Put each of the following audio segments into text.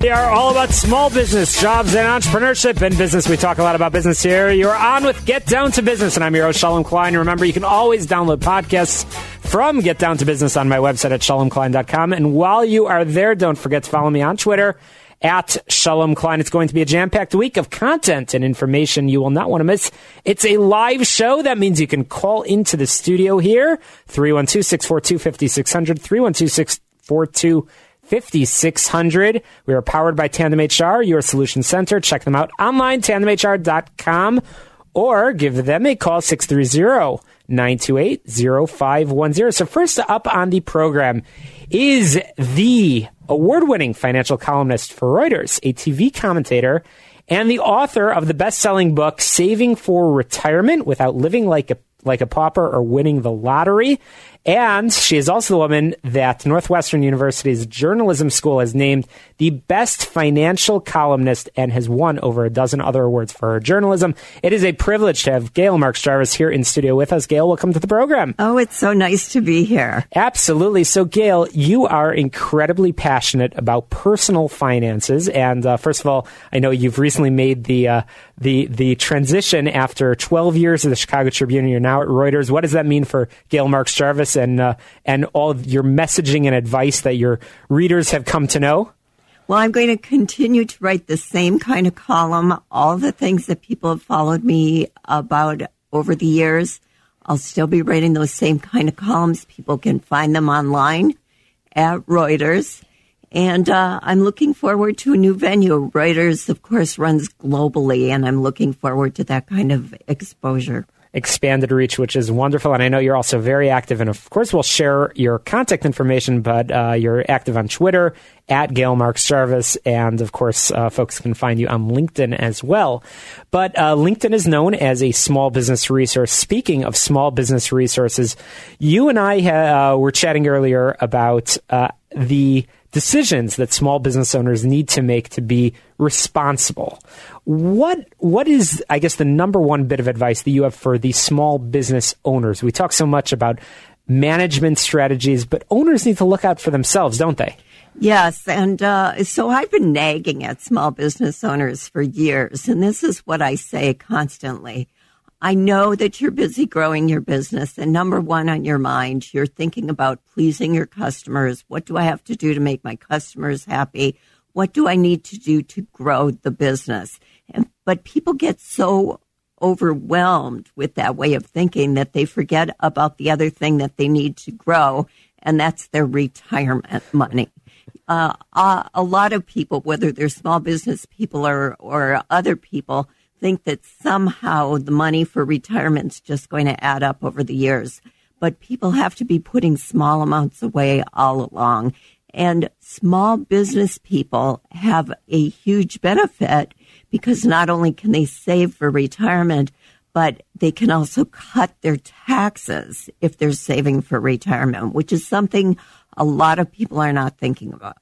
We are all about small business, jobs, and entrepreneurship. In business, we talk a lot about business here. You're on with Get Down to Business, and I'm your host, Shalom Klein. Remember, you can always download podcasts from Get Down to Business on my website at shalomklein.com. And while you are there, don't forget to follow me on Twitter at Shalom Klein. It's going to be a jam packed week of content and information you will not want to miss. It's a live show. That means you can call into the studio here 312 642 5600, 312 642 5600. We are powered by Tandem HR, your solution center. Check them out online, tandemhr.com, or give them a call 630 928 0510. So, first up on the program is the award winning financial columnist for Reuters, a TV commentator, and the author of the best selling book, Saving for Retirement Without Living Like a like a pauper or winning the lottery. And she is also the woman that Northwestern University's journalism school has named the best financial columnist and has won over a dozen other awards for her journalism. It is a privilege to have Gail Marks Jarvis here in studio with us. Gail, welcome to the program. Oh, it's so nice to be here. Absolutely. So, Gail, you are incredibly passionate about personal finances. And uh, first of all, I know you've recently made the uh, the the transition after 12 years of the Chicago Tribune. You're now at Reuters. What does that mean for Gail Marks Jarvis and uh, and all your messaging and advice that your readers have come to know? Well, I'm going to continue to write the same kind of column. All the things that people have followed me about over the years. I'll still be writing those same kind of columns. People can find them online at Reuters. And uh, I'm looking forward to a new venue. Reuters, of course, runs globally, and I'm looking forward to that kind of exposure expanded reach, which is wonderful. And I know you're also very active. And of course, we'll share your contact information, but uh, you're active on Twitter at Gail Marks Jarvis. And of course, uh, folks can find you on LinkedIn as well. But uh, LinkedIn is known as a small business resource. Speaking of small business resources, you and I ha- uh, were chatting earlier about uh, the decisions that small business owners need to make to be responsible. What what is I guess the number one bit of advice that you have for the small business owners? We talk so much about management strategies, but owners need to look out for themselves, don't they? Yes, and uh, so I've been nagging at small business owners for years, and this is what I say constantly. I know that you're busy growing your business, and number one on your mind, you're thinking about pleasing your customers. What do I have to do to make my customers happy? What do I need to do to grow the business? And, but people get so overwhelmed with that way of thinking that they forget about the other thing that they need to grow, and that's their retirement money. Uh, uh, a lot of people, whether they're small business people or, or other people, think that somehow the money for retirement's just going to add up over the years. But people have to be putting small amounts away all along. And small business people have a huge benefit because not only can they save for retirement, but they can also cut their taxes if they're saving for retirement, which is something a lot of people are not thinking about.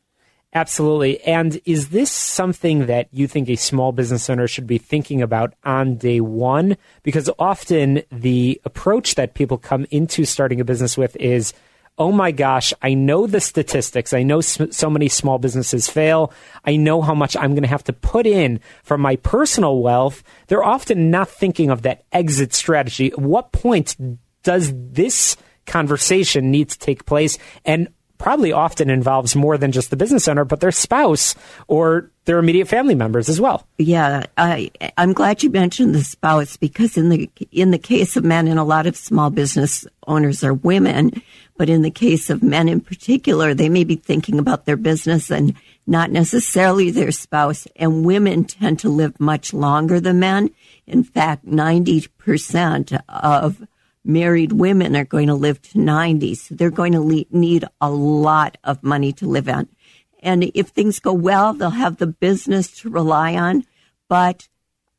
Absolutely. And is this something that you think a small business owner should be thinking about on day one? Because often the approach that people come into starting a business with is, oh my gosh, I know the statistics. I know so many small businesses fail. I know how much I'm going to have to put in from my personal wealth. They're often not thinking of that exit strategy. At what point does this conversation need to take place? And probably often involves more than just the business owner, but their spouse or their immediate family members as well. Yeah, I, I'm glad you mentioned the spouse because in the in the case of men, and a lot of small business owners are women, but in the case of men in particular, they may be thinking about their business and not necessarily their spouse. And women tend to live much longer than men. In fact, 90% of married women are going to live to 90. So they're going to le- need a lot of money to live on. And if things go well, they'll have the business to rely on. But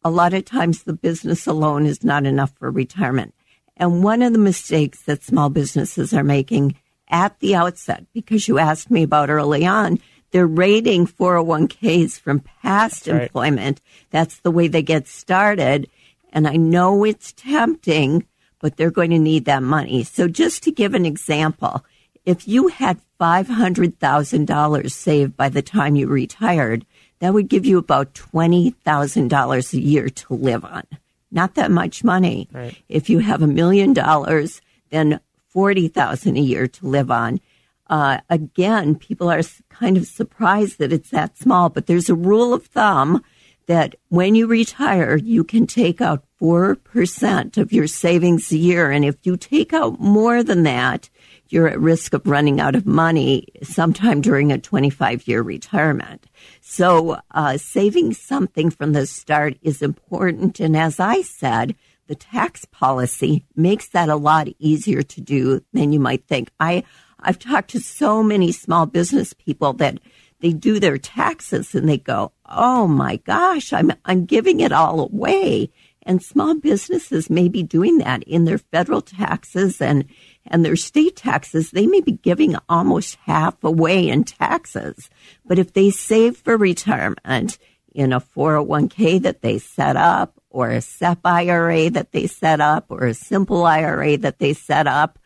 a lot of times the business alone is not enough for retirement. And one of the mistakes that small businesses are making at the outset, because you asked me about early on, they're rating 401ks from past employment. That's the way they get started. And I know it's tempting but they're going to need that money. So just to give an example, if you had $500,000 saved by the time you retired, that would give you about $20,000 a year to live on. Not that much money. Right. If you have a million dollars, then 40,000 a year to live on. Uh, again, people are kind of surprised that it's that small, but there's a rule of thumb that when you retire, you can take out 4% of your savings a year. And if you take out more than that, you're at risk of running out of money sometime during a 25 year retirement. So, uh, saving something from the start is important. And as I said, the tax policy makes that a lot easier to do than you might think. I, I've talked to so many small business people that they do their taxes and they go, "Oh my gosh, I'm I'm giving it all away." And small businesses may be doing that in their federal taxes and and their state taxes. They may be giving almost half away in taxes. But if they save for retirement in a 401k that they set up or a SEP IRA that they set up or a simple IRA that they set up,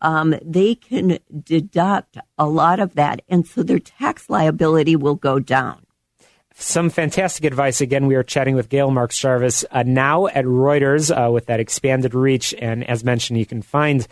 um, they can deduct a lot of that. And so their tax liability will go down. Some fantastic advice. Again, we are chatting with Gail Marks Jarvis uh, now at Reuters uh, with that expanded reach. And as mentioned, you can find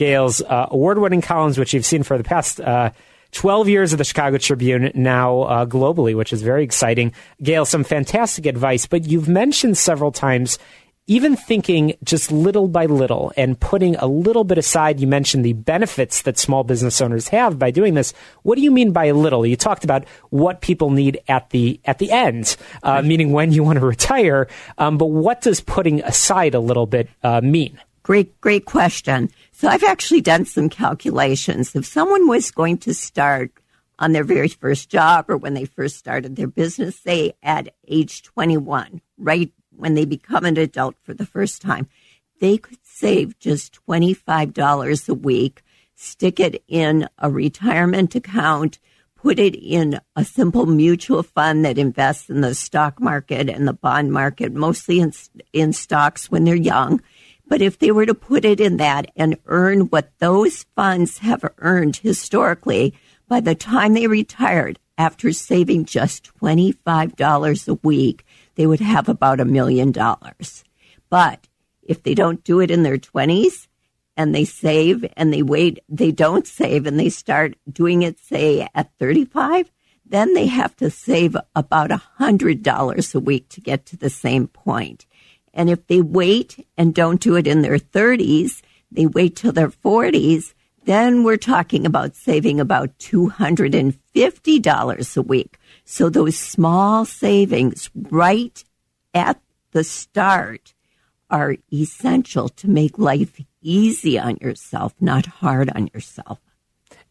Gail's uh, award winning columns, which you've seen for the past uh, 12 years of the Chicago Tribune, now uh, globally, which is very exciting. Gail, some fantastic advice, but you've mentioned several times even thinking just little by little and putting a little bit aside, you mentioned the benefits that small business owners have by doing this. What do you mean by a little? You talked about what people need at the at the end, uh, meaning when you want to retire. Um, but what does putting aside a little bit uh, mean? Great, great question. So I've actually done some calculations. If someone was going to start on their very first job or when they first started their business, say at age 21, right when they become an adult for the first time, they could save just $25 a week, stick it in a retirement account, put it in a simple mutual fund that invests in the stock market and the bond market, mostly in, in stocks when they're young. But if they were to put it in that and earn what those funds have earned historically, by the time they retired, after saving just $25 a week, they would have about a million dollars. But if they don't do it in their 20s and they save and they wait, they don't save and they start doing it, say, at 35, then they have to save about a $100 a week to get to the same point. And if they wait and don't do it in their 30s, they wait till their 40s, then we're talking about saving about $250 a week. So those small savings right at the start are essential to make life easy on yourself, not hard on yourself.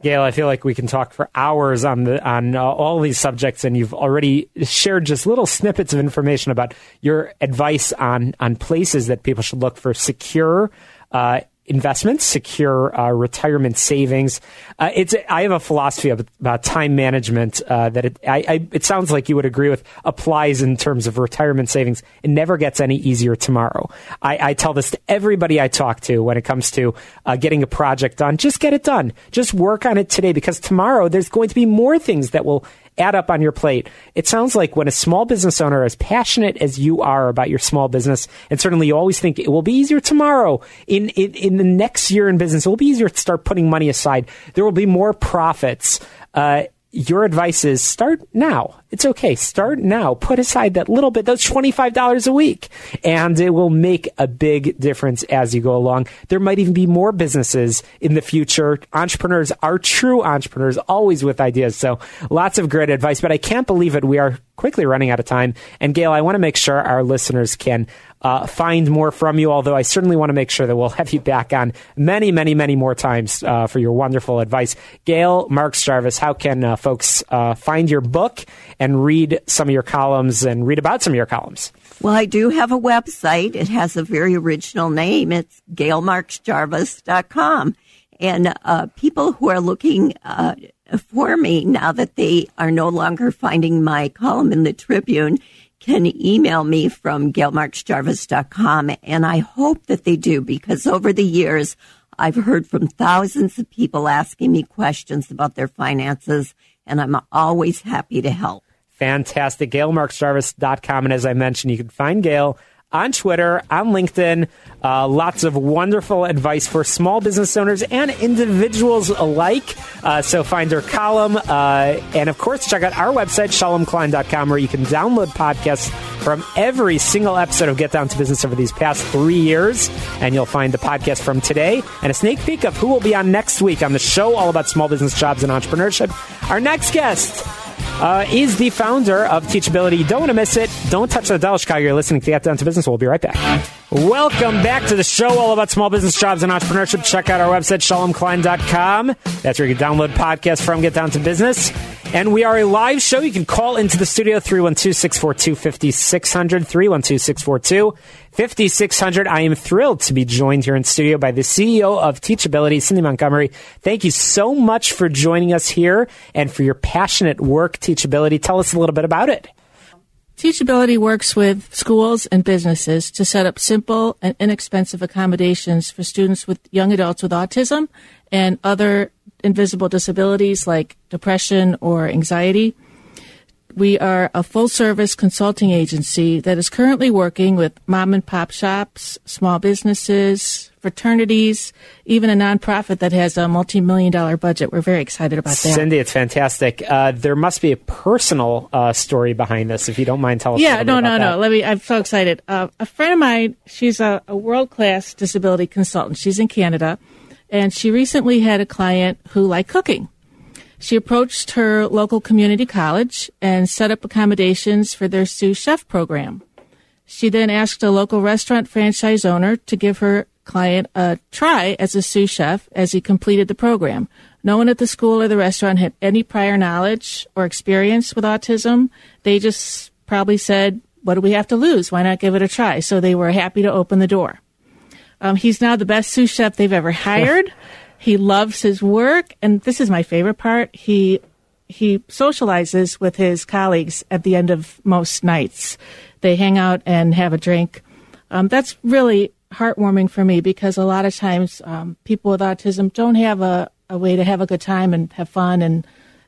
Gail, I feel like we can talk for hours on the on uh, all these subjects, and you've already shared just little snippets of information about your advice on on places that people should look for secure uh, investments, secure uh, retirement savings. Uh, it's I have a philosophy about time management uh, that it, I, I, it sounds like you would agree with applies in terms of retirement savings. It never gets any easier tomorrow. I, I tell this to everybody I talk to when it comes to uh, getting a project done. Just get it done. Just work on it today because tomorrow there's going to be more things that will add up on your plate. It sounds like when a small business owner, as passionate as you are about your small business, and certainly you always think it will be easier tomorrow, in, in, in the next year in business, it will be easier to start putting money aside. There will be more profits. Uh, your advice is start now. It's okay. Start now. Put aside that little bit, those $25 a week, and it will make a big difference as you go along. There might even be more businesses in the future. Entrepreneurs are true entrepreneurs, always with ideas. So lots of great advice, but I can't believe it. We are quickly running out of time. And Gail, I want to make sure our listeners can uh, find more from you, although I certainly want to make sure that we'll have you back on many, many, many more times uh, for your wonderful advice. Gail Marks Jarvis, how can uh, folks uh, find your book and read some of your columns and read about some of your columns? Well, I do have a website. It has a very original name. It's gailmarksjarvis.com. And uh, people who are looking uh, for me now that they are no longer finding my column in the Tribune can email me from gailmarksjarvis.com. And I hope that they do because over the years, I've heard from thousands of people asking me questions about their finances, and I'm always happy to help. Fantastic. GailMarksJarvis.com. And as I mentioned, you can find Gail on Twitter, on LinkedIn. Uh, lots of wonderful advice for small business owners and individuals alike. Uh, so find her column. Uh, and of course, check out our website, shalomklein.com, where you can download podcasts from every single episode of Get Down to Business over these past three years. And you'll find the podcast from today and a sneak peek of who will be on next week on the show all about small business jobs and entrepreneurship. Our next guest uh, is the founder of Teachability. Don't want to miss it. Don't touch the dial, Chicago. You're listening to Get Down to Business. We'll be right back. Welcome back to the show all about small business jobs and entrepreneurship. Check out our website, shalomklein.com. That's where you can download podcasts from Get Down to Business. And we are a live show. You can call into the studio 312 642 5600. 312 642 5600. I am thrilled to be joined here in studio by the CEO of Teachability, Cindy Montgomery. Thank you so much for joining us here and for your passionate work, Teachability. Tell us a little bit about it. Teachability works with schools and businesses to set up simple and inexpensive accommodations for students with young adults with autism and other invisible disabilities like depression or anxiety. We are a full service consulting agency that is currently working with mom and pop shops, small businesses, fraternities, even a nonprofit that has a multi million dollar budget. We're very excited about that. Cindy, it's fantastic. Uh, there must be a personal uh, story behind this, if you don't mind telling us. Yeah, no, no, no. Let me. I'm so excited. Uh, a friend of mine, she's a, a world class disability consultant. She's in Canada, and she recently had a client who liked cooking. She approached her local community college and set up accommodations for their sous chef program. She then asked a local restaurant franchise owner to give her client a try as a sous chef as he completed the program. No one at the school or the restaurant had any prior knowledge or experience with autism. They just probably said, What do we have to lose? Why not give it a try? So they were happy to open the door. Um, he's now the best sous chef they've ever hired. He loves his work, and this is my favorite part. He he socializes with his colleagues at the end of most nights. They hang out and have a drink. Um, that's really heartwarming for me because a lot of times um, people with autism don't have a, a way to have a good time and have fun and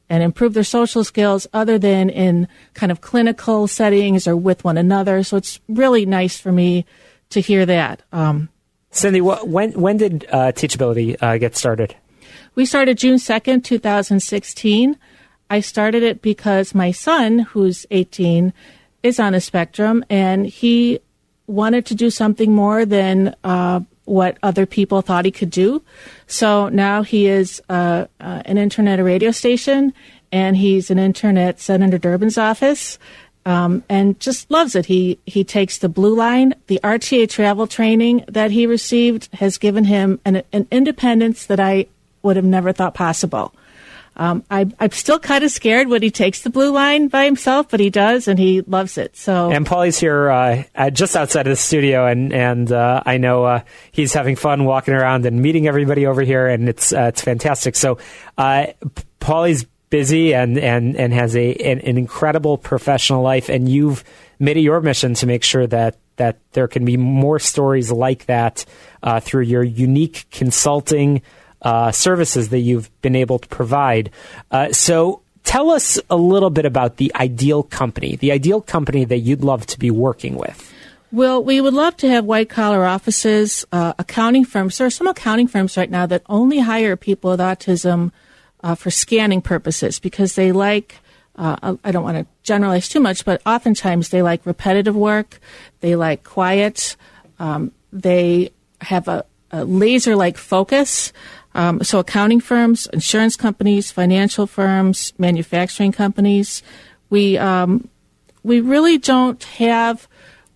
and improve their social skills other than in kind of clinical settings or with one another. So it's really nice for me to hear that. Um, Cindy, when when did uh, Teachability uh, get started? We started June second, two thousand sixteen. I started it because my son, who's eighteen, is on a spectrum, and he wanted to do something more than uh, what other people thought he could do. So now he is uh, uh, an intern at a radio station, and he's an intern at Senator Durbin's office um, and just loves it. He he takes the blue line. The RTA travel training that he received has given him an, an independence that I would have never thought possible. Um, I, am still kind of scared when he takes the blue line by himself, but he does, and he loves it. So, and Paulie's here uh, just outside of the studio, and and uh, I know uh, he's having fun walking around and meeting everybody over here, and it's uh, it's fantastic. So, uh, Paulie's busy and, and, and has a an, an, incredible professional life, and you've made it your mission to make sure that that there can be more stories like that uh, through your unique consulting uh, services that you've been able to provide. Uh, so. tell us a little bit about the ideal company, the ideal company that you'd love to be working with. Well, we would love to have white collar offices, uh, accounting firms. There are some accounting firms right now that only hire people with autism uh, for scanning purposes because they like. Uh, I don't want to generalize too much, but oftentimes they like repetitive work. They like quiet. Um, they have a, a laser like focus. Um, so, accounting firms, insurance companies, financial firms, manufacturing companies, we um, we really don't have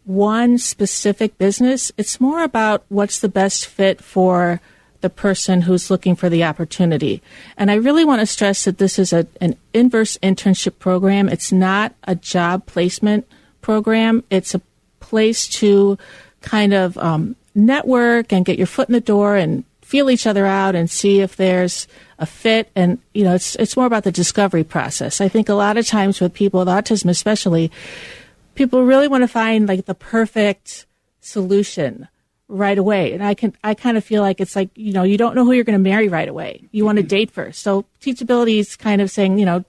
one specific business. It's more about what's the best fit for the person who's looking for the opportunity. And I really want to stress that this is a, an inverse internship program. It's not a job placement program. It's a place to kind of um, network and get your foot in the door and feel each other out and see if there's a fit and you know it's it's more about the discovery process i think a lot of times with people with autism especially people really want to find like the perfect solution right away. And i can i kind of feel like it's like you know you don't know who you're going to marry right away. You want to mm-hmm. date first. So teachability is kind of saying you know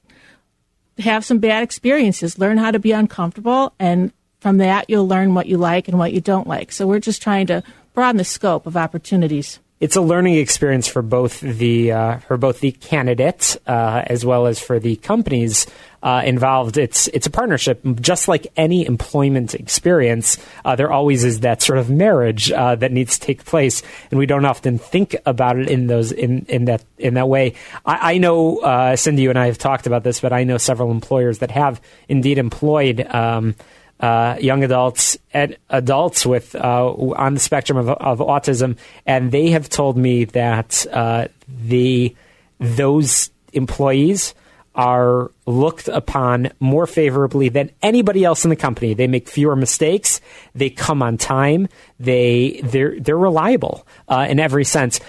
have some bad experiences. Learn how to be uncomfortable and from that you'll learn what you like and what you don't like. So we're just trying to broaden the scope of opportunities it's a learning experience for both the uh, for both the candidate uh, as well as for the companies uh, involved. It's it's a partnership, just like any employment experience. Uh, there always is that sort of marriage uh, that needs to take place, and we don't often think about it in those in, in that in that way. I, I know uh, Cindy, you and I have talked about this, but I know several employers that have indeed employed. Um, uh, young adults and adults with uh, on the spectrum of, of, autism, and they have told me that uh, the those employees are looked upon more favorably than anybody else in the company. They make fewer mistakes. They come on time. They they're they're reliable uh, in every sense.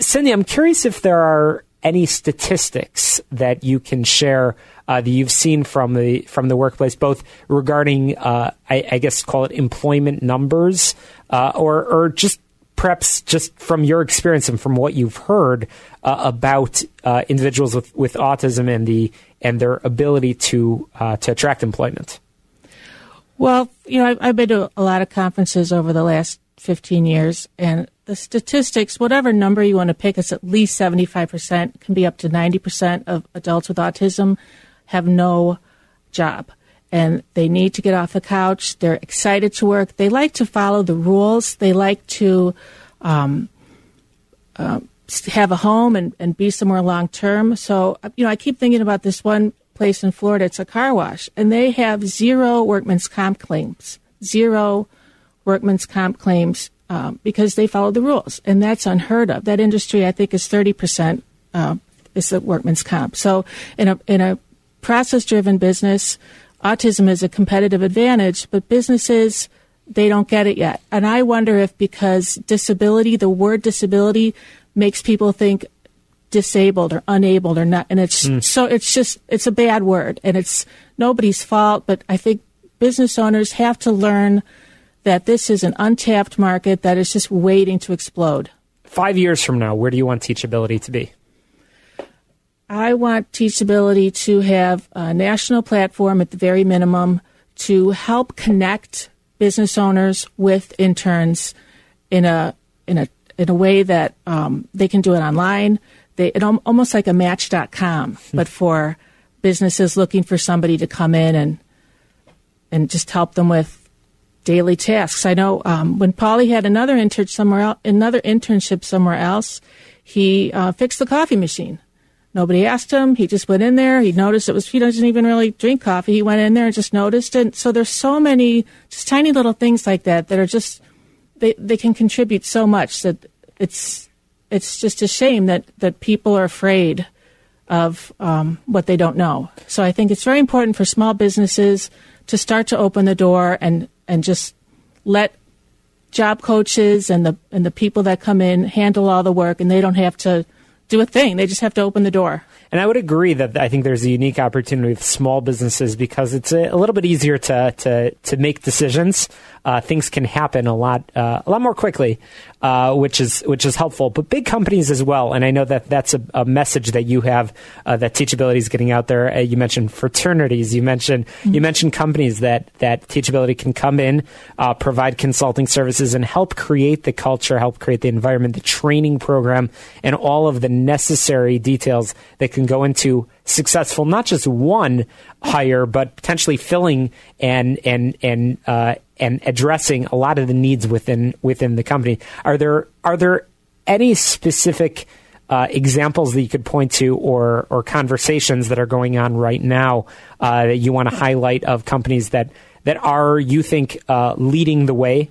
Cindy, I'm curious if there are any statistics that you can share uh, that you've seen from the from the workplace, both regarding, uh, I, I, guess, call it employment numbers, uh, or or just perhaps just from your experience and from what you've heard uh, about uh, individuals with, with autism and the and their ability to uh, to attract employment. Well, you know, I've, I've been to a lot of conferences over the last 15 years, and the statistics, whatever number you want to pick, is at least 75%, can be up to 90% of adults with autism have no job and they need to get off the couch. They're excited to work. They like to follow the rules. They like to um, uh, have a home and, and be somewhere long term. So, you know, I keep thinking about this one place in Florida. It's a car wash, and they have zero workman's comp claims. Zero workman's comp claims um, because they follow the rules, and that's unheard of. That industry, I think, is thirty percent uh, is the workman's comp. So, in a in a process driven business, autism is a competitive advantage, but businesses, they don't get it yet. And I wonder if because disability, the word disability makes people think disabled or unable or not. And it's mm. so, it's just, it's a bad word and it's nobody's fault. But I think business owners have to learn that this is an untapped market that is just waiting to explode. Five years from now, where do you want teachability to be? I want Teachability to have a national platform at the very minimum to help connect business owners with interns in a in a in a way that um, they can do it online. They it almost like a Match.com, hmm. but for businesses looking for somebody to come in and and just help them with daily tasks. I know um, when Paulie had another intern somewhere else, another internship somewhere else, he uh, fixed the coffee machine Nobody asked him. He just went in there. He noticed it was, he doesn't even really drink coffee. He went in there and just noticed it. So there's so many just tiny little things like that that are just, they, they can contribute so much that it's, it's just a shame that, that people are afraid of um, what they don't know. So I think it's very important for small businesses to start to open the door and, and just let job coaches and the and the people that come in handle all the work and they don't have to do a thing. They just have to open the door. And I would agree that I think there's a unique opportunity with small businesses because it's a, a little bit easier to to to make decisions. Uh, things can happen a lot uh, a lot more quickly, uh, which is which is helpful. But big companies as well, and I know that that's a, a message that you have uh, that Teachability is getting out there. Uh, you mentioned fraternities, you mentioned mm-hmm. you mentioned companies that that Teachability can come in, uh, provide consulting services, and help create the culture, help create the environment, the training program, and all of the necessary details that can go into successful not just one hire, but potentially filling and and and uh, and addressing a lot of the needs within within the company. Are there are there any specific uh, examples that you could point to, or or conversations that are going on right now uh, that you want to highlight of companies that that are you think uh, leading the way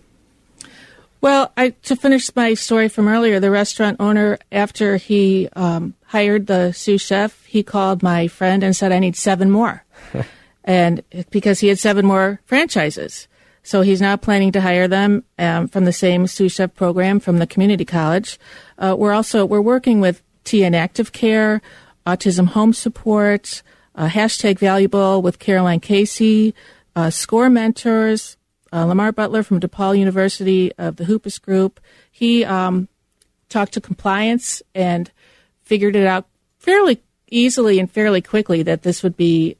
well, I, to finish my story from earlier, the restaurant owner, after he um, hired the sous chef, he called my friend and said, "I need seven more," and because he had seven more franchises, so he's now planning to hire them um, from the same sous chef program from the community college. Uh, we're also we're working with TN Active Care, Autism Home Support, uh, hashtag Valuable with Caroline Casey, uh, Score Mentors uh, Lamar Butler from DePaul University of the Hoopus Group. He um, talked to compliance and figured it out fairly easily and fairly quickly that this would be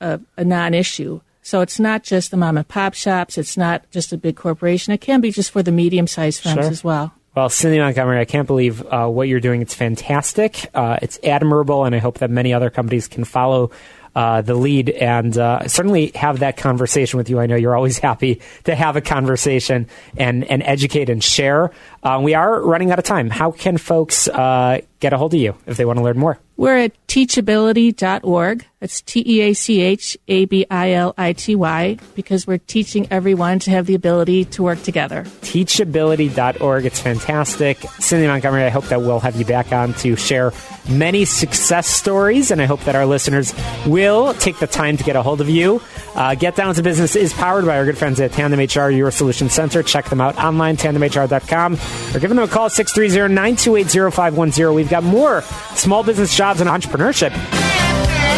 a, a non-issue. So it's not just the mom and pop shops. It's not just a big corporation. It can be just for the medium-sized firms sure. as well. Well, Cindy Montgomery, I can't believe uh, what you're doing. It's fantastic. Uh, it's admirable, and I hope that many other companies can follow uh, the lead and uh, certainly have that conversation with you. I know you're always happy to have a conversation and, and educate and share. Uh, we are running out of time. How can folks uh, get a hold of you if they want to learn more? We're at teachability.org. That's T E A C H A B I L I T Y because we're teaching everyone to have the ability to work together. Teachability.org. It's fantastic. Cindy Montgomery, I hope that we'll have you back on to share many success stories, and I hope that our listeners will take the time to get a hold of you. Uh, get Down to Business is powered by our good friends at Tandem HR, your solution center. Check them out online, tandemhr.com, or give them a call, 630 928 0510. We've got more small business jobs and entrepreneurship.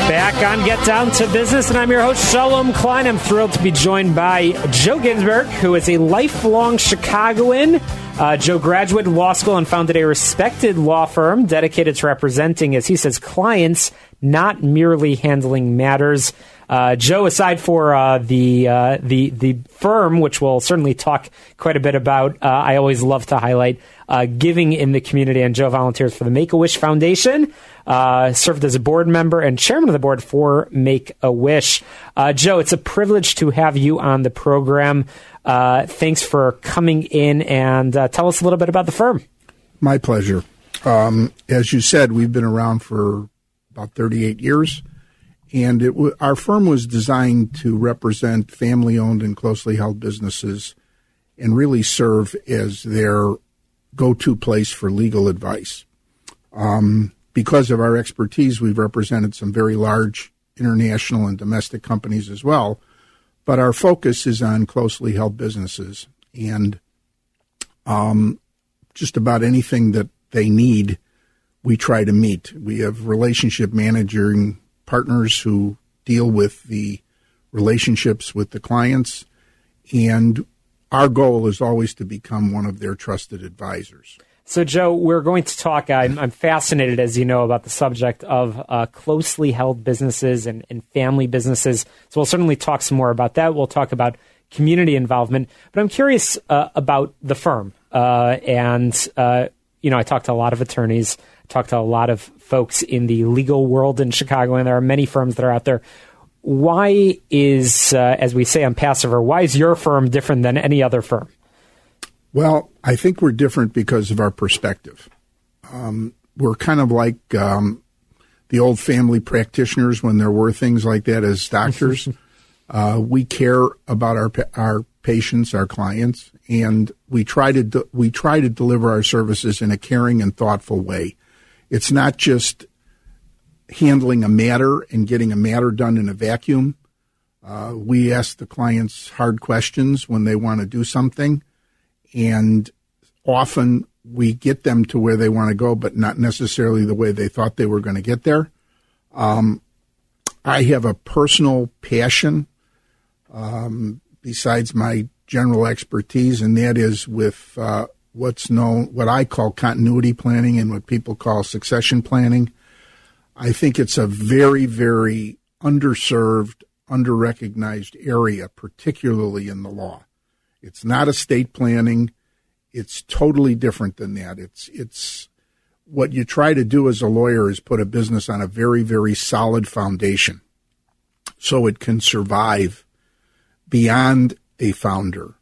Back on Get Down to Business, and I'm your host, Shalom Klein. I'm thrilled to be joined by Joe Ginsberg, who is a lifelong Chicagoan. Uh, Joe graduated law school and founded a respected law firm dedicated to representing, as he says, clients, not merely handling matters. Uh, Joe, aside for uh, the uh, the the firm, which we'll certainly talk quite a bit about, uh, I always love to highlight uh, giving in the community. And Joe volunteers for the Make a Wish Foundation, uh, served as a board member and chairman of the board for Make a Wish. Joe, it's a privilege to have you on the program. thanks for coming in and tell us a little bit about the firm. My pleasure. Um, as you said, we've been around for about 38 years and it w- our firm was designed to represent family owned and closely held businesses and really serve as their go to place for legal advice. Um, because of our expertise, we've represented some very large international and domestic companies as well, but our focus is on closely held businesses and um, just about anything that they need, we try to meet. We have relationship managing partners who deal with the relationships with the clients. And our goal is always to become one of their trusted advisors. So, Joe, we're going to talk. I'm, I'm fascinated, as you know, about the subject of uh, closely held businesses and, and, family businesses. So, we'll certainly talk some more about that. We'll talk about community involvement. But I'm curious uh, about the firm. Uh, and, uh, you know, I talked to a lot of attorneys, talked to a lot of folks in the legal world in Chicago, and there are many firms that are out there. Why is, uh, as we say on Passover, why is your firm different than any other firm? Well, I think we're different because of our perspective. Um, we're kind of like um, the old family practitioners when there were things like that as doctors. uh, we care about our our patients, our clients, and we try to de- we try to deliver our services in a caring and thoughtful way. It's not just handling a matter and getting a matter done in a vacuum. Uh, we ask the clients hard questions when they want to do something, and often we get them to where they want to go, but not necessarily the way they thought they were going to get there. Um, I have a personal passion um, besides my general expertise, and that is with uh, what's known, what I call continuity planning and what people call succession planning. I think it's a very, very underserved, underrecognized area, particularly in the law. It's not estate planning. It's totally different than that. It's it's what you try to do as a lawyer is put a business on a very very solid foundation, so it can survive beyond a founder,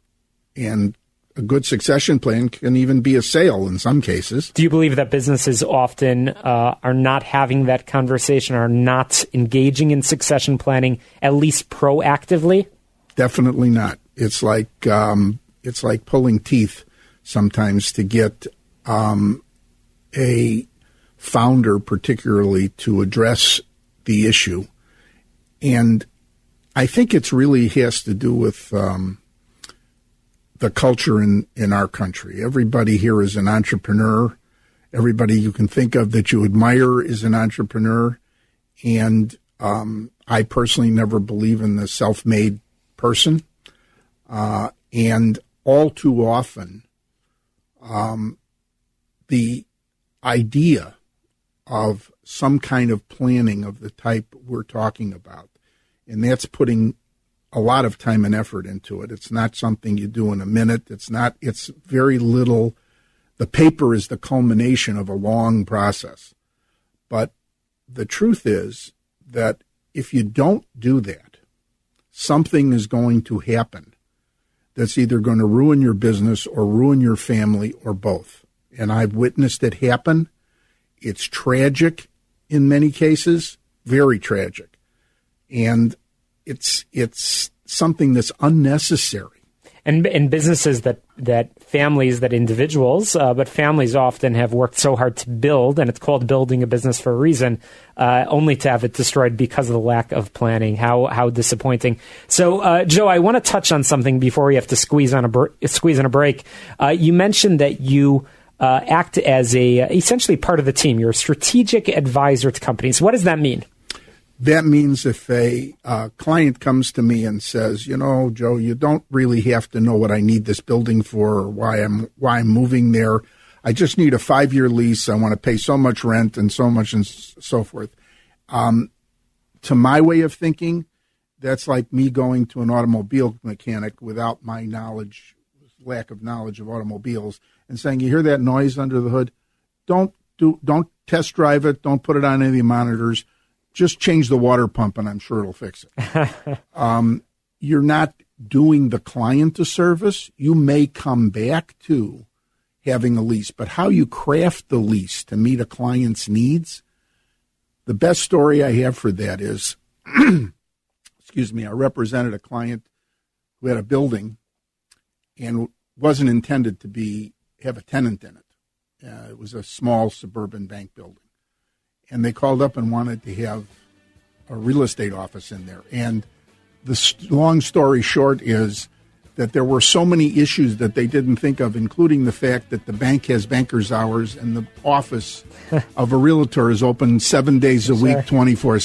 and a good succession plan can even be a sale in some cases. Do you believe that businesses often uh, are not having that conversation, are not engaging in succession planning, at least proactively? Definitely not. It's like um, it's like pulling teeth sometimes to get um, a founder, particularly, to address the issue. And I think it's really has to do with um, the culture in, in our country. Everybody here is an entrepreneur. Everybody you can think of that you admire is an entrepreneur. And um, I personally never believe in the self made person. Uh, and all too often, um, the idea of some kind of planning of the type we're talking about, and that's putting a lot of time and effort into it. It's not something you do in a minute. It's not, it's very little. The paper is the culmination of a long process. But the truth is that if you don't do that, something is going to happen that's either going to ruin your business or ruin your family or both. And I've witnessed it happen. It's tragic in many cases, very tragic. And it's it's something that's unnecessary. And in businesses that that families, that individuals, uh, but families often have worked so hard to build, and it's called building a business for a reason, uh, only to have it destroyed because of the lack of planning. How how disappointing. So, uh, Joe, I want to touch on something before we have to squeeze on a br- squeeze on a break. Uh, you mentioned that you. Uh, act as a essentially part of the team. You're a strategic advisor to companies. What does that mean? That means if a uh, client comes to me and says, you know, Joe, you don't really have to know what I need this building for or why I'm why I'm moving there. I just need a five year lease. I want to pay so much rent and so much and so forth. Um, to my way of thinking, that's like me going to an automobile mechanic without my knowledge, lack of knowledge of automobiles, and saying, "You hear that noise under the hood? Don't do don't test drive it. Don't put it on any monitors." Just change the water pump and I'm sure it'll fix it. um, you're not doing the client a service. You may come back to having a lease, but how you craft the lease to meet a client's needs. The best story I have for that is, excuse me, I represented a client who had a building and wasn't intended to be have a tenant in it. Uh, it was a small suburban bank building and they called up and wanted to have a real estate office in there. And the long story short is that there were so many issues that they didn't think of, including the fact that the bank has banker's hours and the office of a realtor is open seven days a week, 24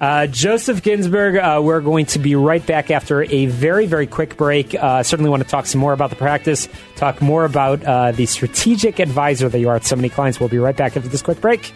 uh, Joseph Ginsberg, uh, we're going to be right back after a very, very quick break. Uh, certainly want to talk some more about the practice, talk more about uh, the strategic advisor that you are to so many clients. We'll be right back after this quick break.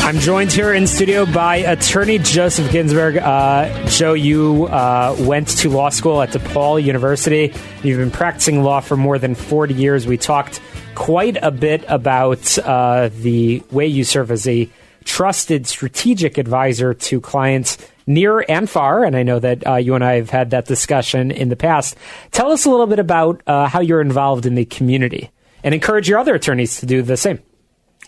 I'm joined here in studio by attorney Joseph Ginsberg. Uh, Joe, you uh, went to law school at DePaul University. You've been practicing law for more than 40 years. We talked quite a bit about the way you serve as a trusted strategic advisor to clients near and far. And I know that uh, you and I have had that discussion in the past. Tell us a little bit about uh, how you're involved in the community and encourage your other attorneys to do the same.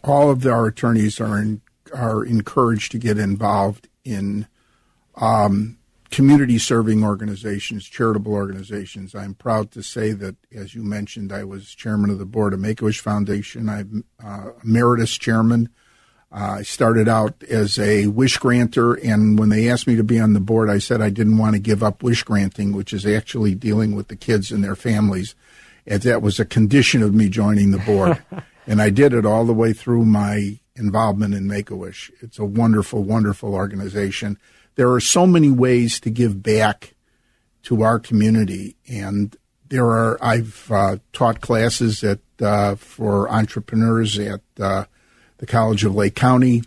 All of our attorneys are in are encouraged to get involved in um, community serving organizations, charitable organizations. I'm proud to say that, as you mentioned, I was chairman of the board of Make a Wish Foundation. I'm uh, emeritus chairman. Uh, I started out as a wish granter, and when they asked me to be on the board, I said I didn't want to give up wish granting, which is actually dealing with the kids and their families. And that was a condition of me joining the board. and I did it all the way through my involvement in Make a Wish. It's a wonderful, wonderful organization. There are so many ways to give back to our community, and there are. I've uh, taught classes at uh, for entrepreneurs at uh, the College of Lake County.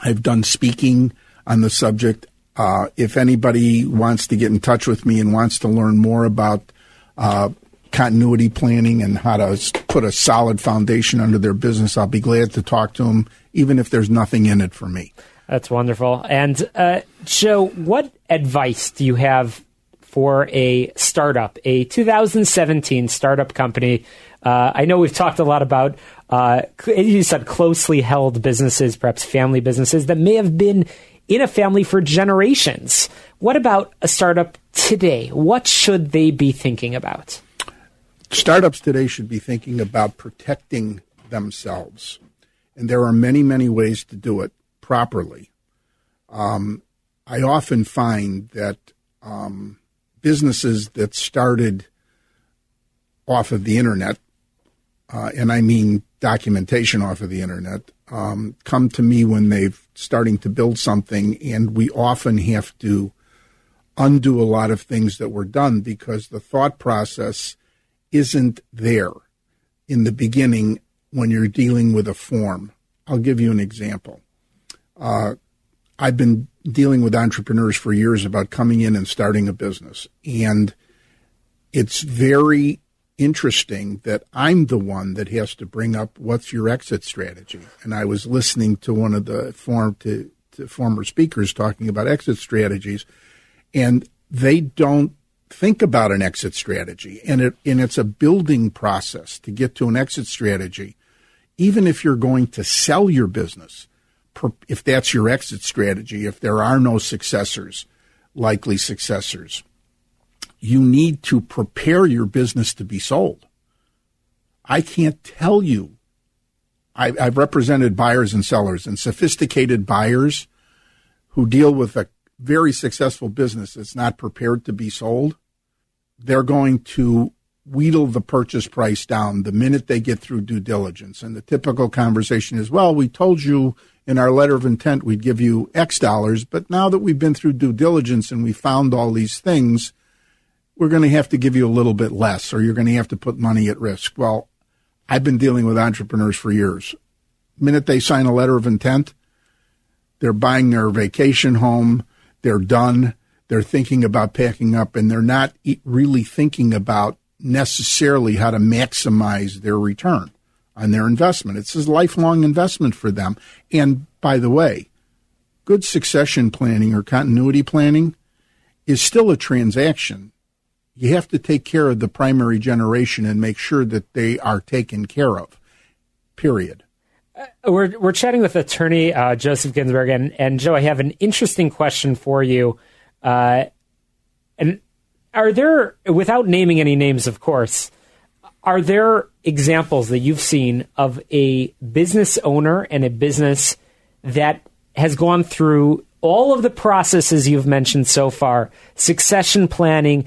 I've done speaking on the subject. Uh, if anybody wants to get in touch with me and wants to learn more about uh, continuity planning and how to put a solid foundation under their business, I'll be glad to talk to them, even if there's nothing in it for me. That's wonderful. And uh, Joe, what advice do you have for a startup, a 2017 startup company? Uh, I know we've talked a lot about, uh, you said closely held businesses, perhaps family businesses that may have been in a family for generations. What about a startup today? What should they be thinking about? startups today should be thinking about protecting themselves. And there are many, many ways to do it properly. Um, I often find that um, businesses that started off of the internet, uh, and I mean documentation off of the internet, um, come to me when they've starting to build something, and we often have to undo a lot of things that were done because the thought process isn't there in the beginning when you're dealing with a form. I'll give you an example. Uh, I've been dealing with entrepreneurs for years about coming in and starting a business. And it's very interesting that I'm the one that has to bring up what's your exit strategy. And I was listening to one of the form to, to former speakers talking about exit strategies, and they don't think about an exit strategy, and it and it's a building process to get to an exit strategy. Even if you're going to sell your business, if that's your exit strategy, if there are no successors, likely successors, you need to prepare your business to be sold. I can't tell you. I, I've represented buyers and sellers, and sophisticated buyers who deal with a very successful business that's not prepared to be sold, they're going to wheedle the purchase price down the minute they get through due diligence. And the typical conversation is, well, we told you in our letter of intent we'd give you X dollars, but now that we've been through due diligence and we found all these things, we're going to have to give you a little bit less or you're going to have to put money at risk. Well, I've been dealing with entrepreneurs for years. The minute they sign a letter of intent, they're buying their vacation home, they're done, they're thinking about packing up, and they're not really thinking about necessarily how to maximize their return on their investment. It's a lifelong investment for them. And by the way, good succession planning or continuity planning is still a transaction. You have to take care of the primary generation and make sure that they are taken care of. Period. Uh, we're we're chatting with attorney uh, Joseph Ginsburg, and, and Joe, I have an interesting question for you. Uh, and are there, without naming any names, of course, are there examples that you've seen of a business owner and a business that has gone through all of the processes you've mentioned so far succession planning,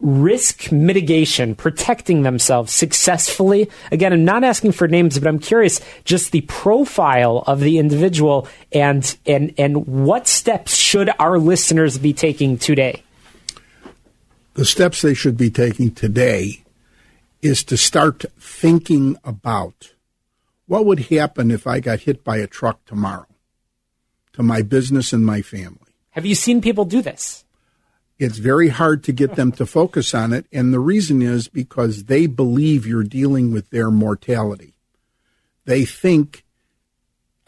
risk mitigation, protecting themselves successfully. Again, I'm not asking for names, but I'm curious just the profile of the individual and and and what steps should our listeners be taking today? The steps they should be taking today is to start thinking about what would happen if I got hit by a truck tomorrow to my business and my family. Have you seen people do this? It's very hard to get them to focus on it. And the reason is because they believe you're dealing with their mortality. They think,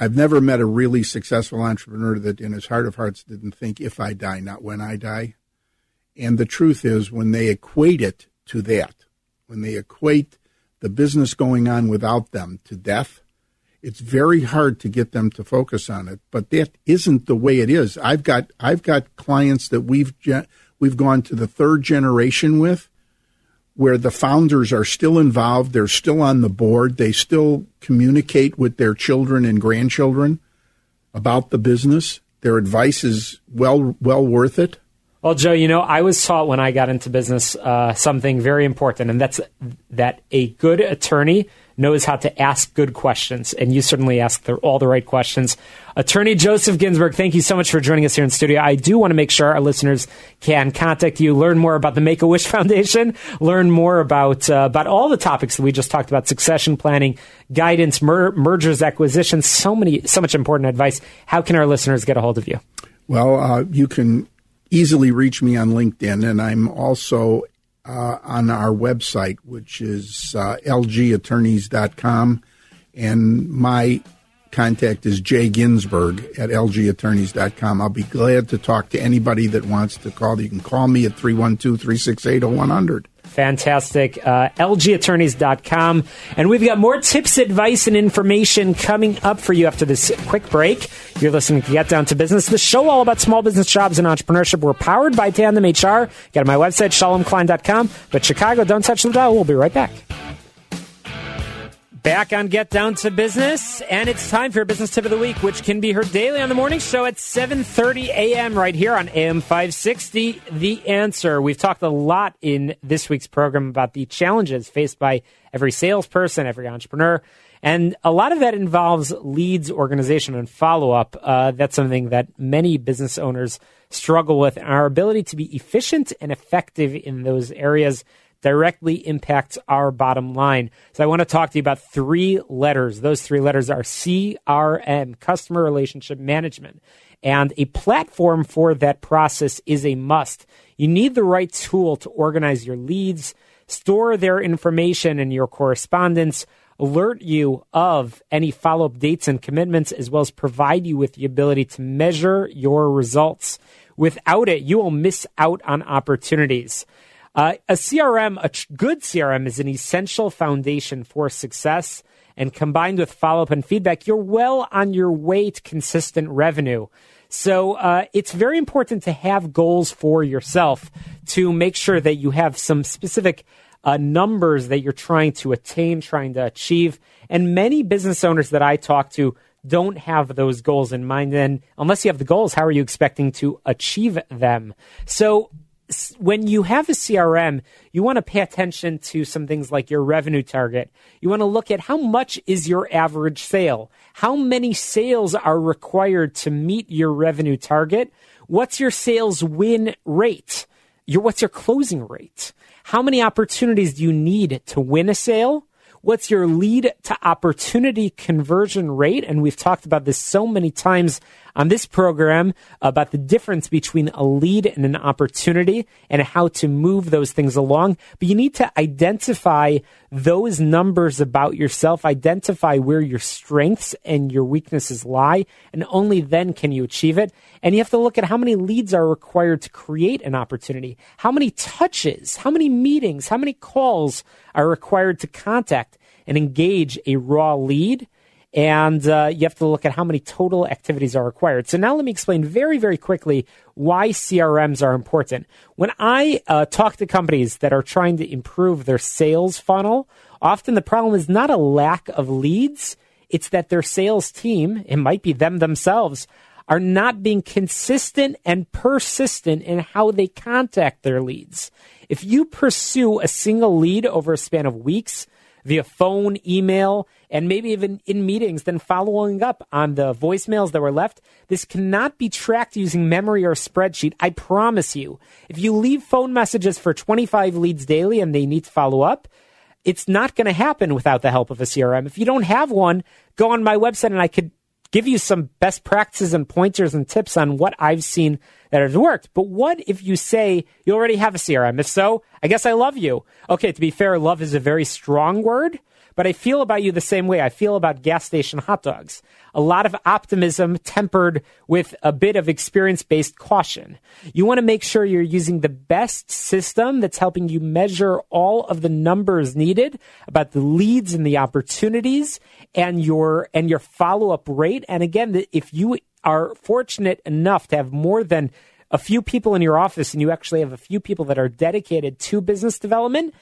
I've never met a really successful entrepreneur that in his heart of hearts didn't think if I die, not when I die. And the truth is, when they equate it to that, when they equate the business going on without them to death, it's very hard to get them to focus on it. But that isn't the way it is. I've got I've got clients that we've we've gone to the third generation with, where the founders are still involved. They're still on the board. They still communicate with their children and grandchildren about the business. Their advice is well well worth it. Well, Joe, you know, I was taught when I got into business uh, something very important, and that's that a good attorney knows how to ask good questions, and you certainly ask the, all the right questions. Attorney Joseph Ginsburg, thank you so much for joining us here in studio. I do want to make sure our listeners can contact you, learn more about the Make a Wish Foundation, learn more about uh, about all the topics that we just talked about: succession planning, guidance, mer- mergers, acquisitions, so many, so much important advice. How can our listeners get a hold of you? Well, uh, you can easily reach me on LinkedIn, and I'm also uh, on our website, which is uh, lgattorneys.com. And my contact is Jay Ginsburg at lgattorneys.com. I'll be glad to talk to anybody that wants to call. You can call me at 312 368 0100. Fantastic. Uh, LGattorneys.com. And we've got more tips, advice, and information coming up for you after this quick break. You're listening to Get Down to Business, the show all about small business jobs and entrepreneurship. We're powered by Tandem HR. Get on my website, shalomklein.com. But Chicago, don't touch the dial. We'll be right back. Back on Get Down to Business, and it's time for your business tip of the week, which can be heard daily on the morning show at 7:30 a.m. right here on AM 560. The Answer. We've talked a lot in this week's program about the challenges faced by every salesperson, every entrepreneur, and a lot of that involves leads, organization, and follow up. Uh, that's something that many business owners struggle with. and Our ability to be efficient and effective in those areas directly impacts our bottom line. So I want to talk to you about three letters. Those three letters are CRM, Customer Relationship Management. And a platform for that process is a must. You need the right tool to organize your leads, store their information and your correspondence, alert you of any follow up dates and commitments, as well as provide you with the ability to measure your results. Without it, you will miss out on opportunities. Uh, a CRM, a tr- good CRM, is an essential foundation for success. And combined with follow up and feedback, you're well on your way to consistent revenue. So uh, it's very important to have goals for yourself to make sure that you have some specific uh, numbers that you're trying to attain, trying to achieve. And many business owners that I talk to don't have those goals in mind. And unless you have the goals, how are you expecting to achieve them? So when you have a CRM, you want to pay attention to some things like your revenue target. You want to look at how much is your average sale? How many sales are required to meet your revenue target? What's your sales win rate? Your, what's your closing rate? How many opportunities do you need to win a sale? What's your lead to opportunity conversion rate? And we've talked about this so many times on this program about the difference between a lead and an opportunity and how to move those things along. But you need to identify those numbers about yourself, identify where your strengths and your weaknesses lie, and only then can you achieve it. And you have to look at how many leads are required to create an opportunity, how many touches, how many meetings, how many calls are required to contact and engage a raw lead and uh, you have to look at how many total activities are required. So now let me explain very, very quickly why CRMs are important. When I uh, talk to companies that are trying to improve their sales funnel, often the problem is not a lack of leads, it's that their sales team, it might be them themselves, are not being consistent and persistent in how they contact their leads. If you pursue a single lead over a span of weeks, via phone, email, and maybe even in meetings, then following up on the voicemails that were left. This cannot be tracked using memory or spreadsheet. I promise you. If you leave phone messages for 25 leads daily and they need to follow up, it's not going to happen without the help of a CRM. If you don't have one, go on my website and I could give you some best practices and pointers and tips on what I've seen that has worked. But what if you say you already have a CRM? If so, I guess I love you. Okay, to be fair, love is a very strong word, but I feel about you the same way I feel about gas station hot dogs. A lot of optimism tempered with a bit of experience based caution. You want to make sure you're using the best system that's helping you measure all of the numbers needed about the leads and the opportunities and your and your follow up rate. And again, if you are fortunate enough to have more than a few people in your office and you actually have a few people that are dedicated to business development,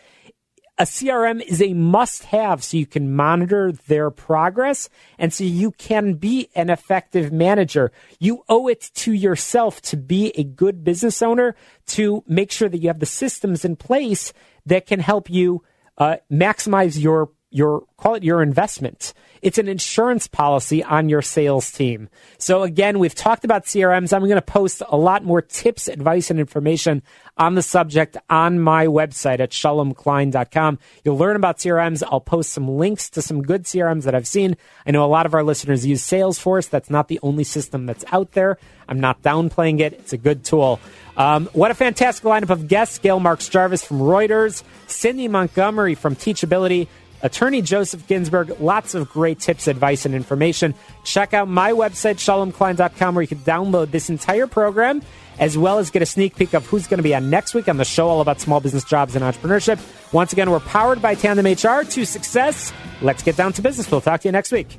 a CRM is a must have so you can monitor their progress and so you can be an effective manager. You owe it to yourself to be a good business owner to make sure that you have the systems in place that can help you uh, maximize your your call it your investment. It's an insurance policy on your sales team. So again, we've talked about CRMs. I'm going to post a lot more tips, advice, and information on the subject on my website at shalomklein.com. You'll learn about CRMs. I'll post some links to some good CRMs that I've seen. I know a lot of our listeners use Salesforce. That's not the only system that's out there. I'm not downplaying it. It's a good tool. Um, what a fantastic lineup of guests. Gail Marks Jarvis from Reuters, Cindy Montgomery from Teachability, Attorney Joseph Ginsburg, lots of great tips, advice, and information. Check out my website, shalomklein.com, where you can download this entire program, as well as get a sneak peek of who's going to be on next week on the show all about small business jobs and entrepreneurship. Once again, we're powered by Tandem HR to success. Let's get down to business. We'll talk to you next week.